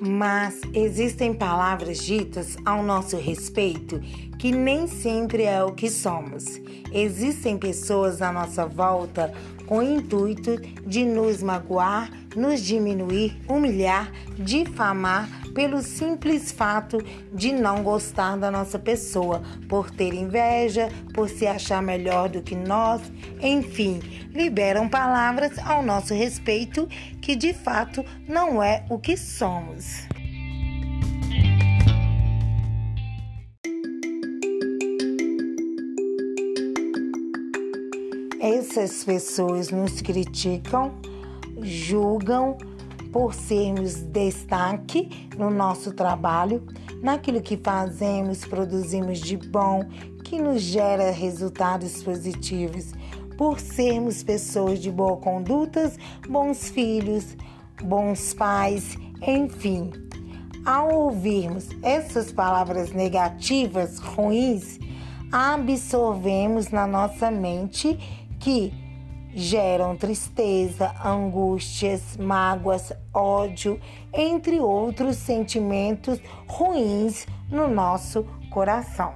Mas existem palavras ditas ao nosso respeito que nem sempre é o que somos. Existem pessoas à nossa volta com o intuito de nos magoar, nos diminuir, humilhar, difamar pelo simples fato de não gostar da nossa pessoa, por ter inveja, por se achar melhor do que nós, enfim, liberam palavras ao nosso respeito que de fato não é o que somos. Essas pessoas nos criticam, julgam por sermos destaque no nosso trabalho, naquilo que fazemos, produzimos de bom, que nos gera resultados positivos, por sermos pessoas de boa condutas, bons filhos, bons pais, enfim. Ao ouvirmos essas palavras negativas, ruins, absorvemos na nossa mente que geram tristeza, angústias, mágoas, ódio, entre outros sentimentos ruins no nosso coração.